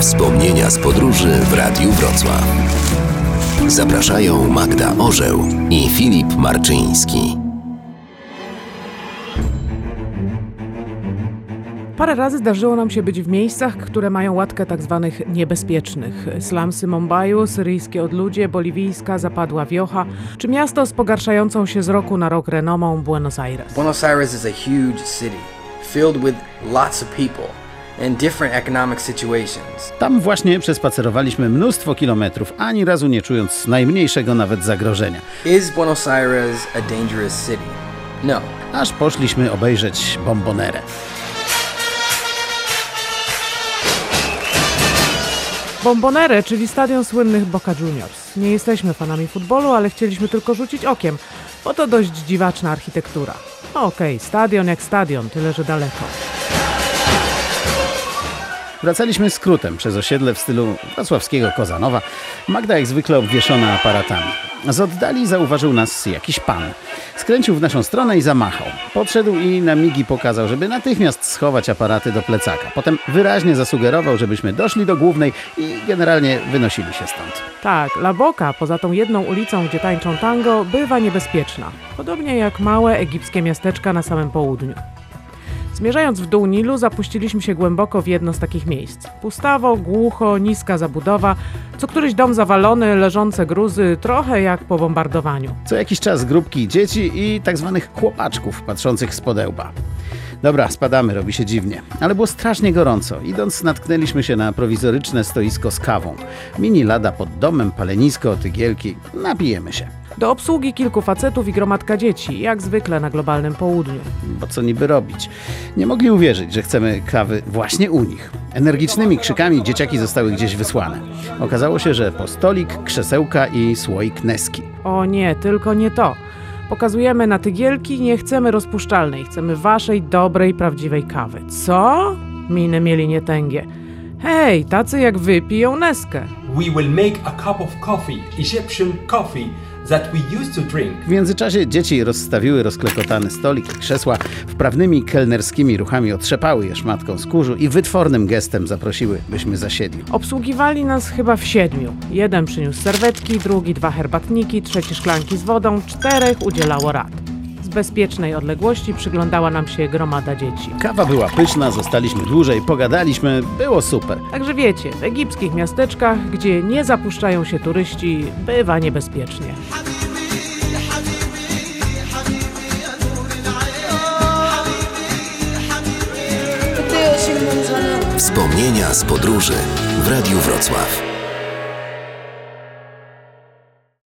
Wspomnienia z podróży w Radiu Wrocław. Zapraszają Magda Orzeł i Filip Marczyński. Parę razy zdarzyło nam się być w miejscach, które mają łatkę tak zwanych niebezpiecznych. Slumsy Mumbaiu, syryjskie odludzie, boliwijska zapadła wiocha, czy miasto z pogarszającą się z roku na rok renomą Buenos Aires. Buenos Aires is a huge city filled with lots of people and different economic situations. Tam właśnie przespacerowaliśmy mnóstwo kilometrów, ani razu nie czując najmniejszego nawet zagrożenia. Is Buenos Aires a dangerous city? No. Aż poszliśmy obejrzeć bombonerę. Bombonere, czyli stadion słynnych Boca Juniors. Nie jesteśmy fanami futbolu, ale chcieliśmy tylko rzucić okiem, bo to dość dziwaczna architektura. No Okej, stadion jak stadion, tyle że daleko. Wracaliśmy skrótem przez osiedle w stylu wrocławskiego Kozanowa. Magda jak zwykle obwieszona aparatami. Z oddali zauważył nas jakiś pan. Skręcił w naszą stronę i zamachał. Podszedł i na migi pokazał, żeby natychmiast schować aparaty do plecaka. Potem wyraźnie zasugerował, żebyśmy doszli do głównej i generalnie wynosili się stąd. Tak, La Boca, poza tą jedną ulicą, gdzie tańczą tango, bywa niebezpieczna. Podobnie jak małe egipskie miasteczka na samym południu. Zmierzając w dół Nilu, zapuściliśmy się głęboko w jedno z takich miejsc. Pustawo, głucho, niska zabudowa, co któryś dom zawalony, leżące gruzy, trochę jak po bombardowaniu. Co jakiś czas grupki dzieci i tak zwanych chłopaczków patrzących z podełba. Dobra, spadamy, robi się dziwnie. Ale było strasznie gorąco. Idąc natknęliśmy się na prowizoryczne stoisko z kawą. Mini lada pod domem, palenisko, tygielki. Napijemy się. Do obsługi kilku facetów i gromadka dzieci, jak zwykle na globalnym południu. Bo co niby robić? Nie mogli uwierzyć, że chcemy kawy właśnie u nich. Energicznymi krzykami dzieciaki zostały gdzieś wysłane. Okazało się, że po stolik, krzesełka i słoik neski. O nie, tylko nie to. Pokazujemy na tygielki, nie chcemy rozpuszczalnej, chcemy waszej dobrej, prawdziwej kawy. Co? Miny mieli nietęgie. Hej, tacy jak wy piją neskę. we will make a cup of coffee, Egyptian coffee, that we used to drink. W międzyczasie dzieci rozstawiły rozklekotany stolik i krzesła, wprawnymi kelnerskimi ruchami otrzepały je szmatką z kurzu i wytwornym gestem zaprosiły, byśmy zasiedli. Obsługiwali nas chyba w siedmiu. Jeden przyniósł serwetki, drugi dwa herbatniki, trzeci szklanki z wodą, czterech udzielało rad. Bezpiecznej odległości przyglądała nam się gromada dzieci. Kawa była pyszna, zostaliśmy dłużej, pogadaliśmy, było super. Także wiecie, w egipskich miasteczkach, gdzie nie zapuszczają się turyści, bywa niebezpiecznie. Wspomnienia z podróży w Radiu Wrocław.